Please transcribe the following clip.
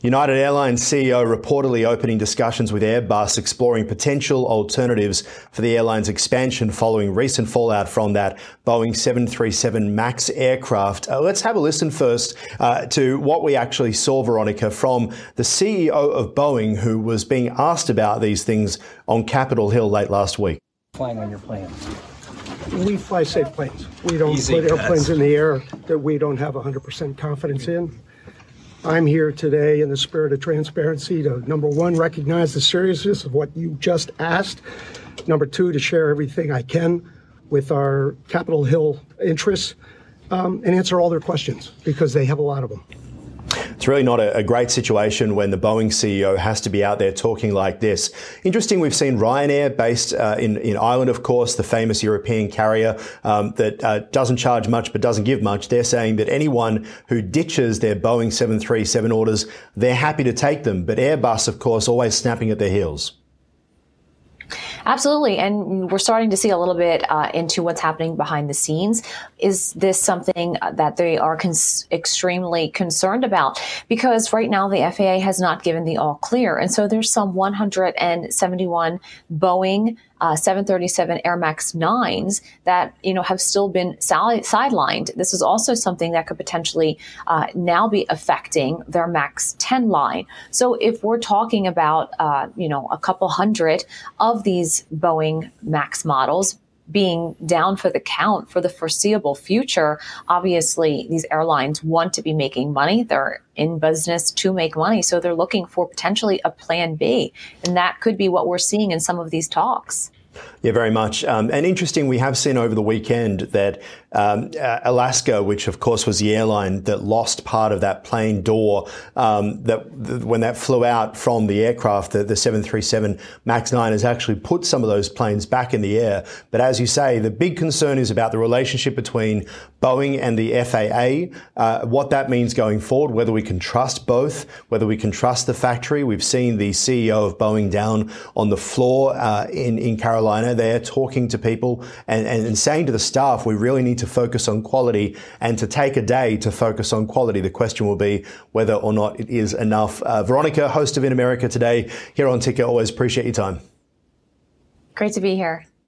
United Airlines CEO reportedly opening discussions with Airbus, exploring potential alternatives for the airline's expansion following recent fallout from that Boeing 737 MAX aircraft. Uh, let's have a listen first uh, to what we actually saw, Veronica, from the CEO of Boeing, who was being asked about these things on Capitol Hill late last week. Flying on your planes. We fly safe planes. We don't Easy, put airplanes in the air that we don't have 100% confidence in. I'm here today in the spirit of transparency to number one, recognize the seriousness of what you just asked. Number two, to share everything I can with our Capitol Hill interests um, and answer all their questions because they have a lot of them. It's really not a, a, great situation when the Boeing CEO has to be out there talking like this. Interesting, we've seen Ryanair, based uh, in, in Ireland, of course, the famous European carrier um, that uh, doesn't charge much but doesn't give much. They're saying that anyone who ditches their Boeing 737 orders, they're happy to take them. But Airbus, of course, always snapping at their heels. Absolutely. And we're starting to see a little bit uh, into what's happening behind the scenes. Is this something that they are cons- extremely concerned about? Because right now the FAA has not given the all clear. And so there's some 171 Boeing uh, 737 Air Max 9s that, you know, have still been sidelined. This is also something that could potentially uh, now be affecting their Max 10 line. So if we're talking about, uh, you know, a couple hundred of these Boeing Max models, being down for the count for the foreseeable future, obviously these airlines want to be making money. They're in business to make money. So they're looking for potentially a plan B. And that could be what we're seeing in some of these talks. Yeah, very much. Um, and interesting, we have seen over the weekend that um, Alaska, which of course was the airline that lost part of that plane door, um, that th- when that flew out from the aircraft, the, the 737 MAX 9 has actually put some of those planes back in the air. But as you say, the big concern is about the relationship between Boeing and the FAA, uh, what that means going forward, whether we can trust both, whether we can trust the factory. We've seen the CEO of Boeing down on the floor uh, in, in Carolina there talking to people and, and, and saying to the staff, we really need to focus on quality and to take a day to focus on quality. The question will be whether or not it is enough. Uh, Veronica, host of In America Today, here on Ticker, always appreciate your time. Great to be here.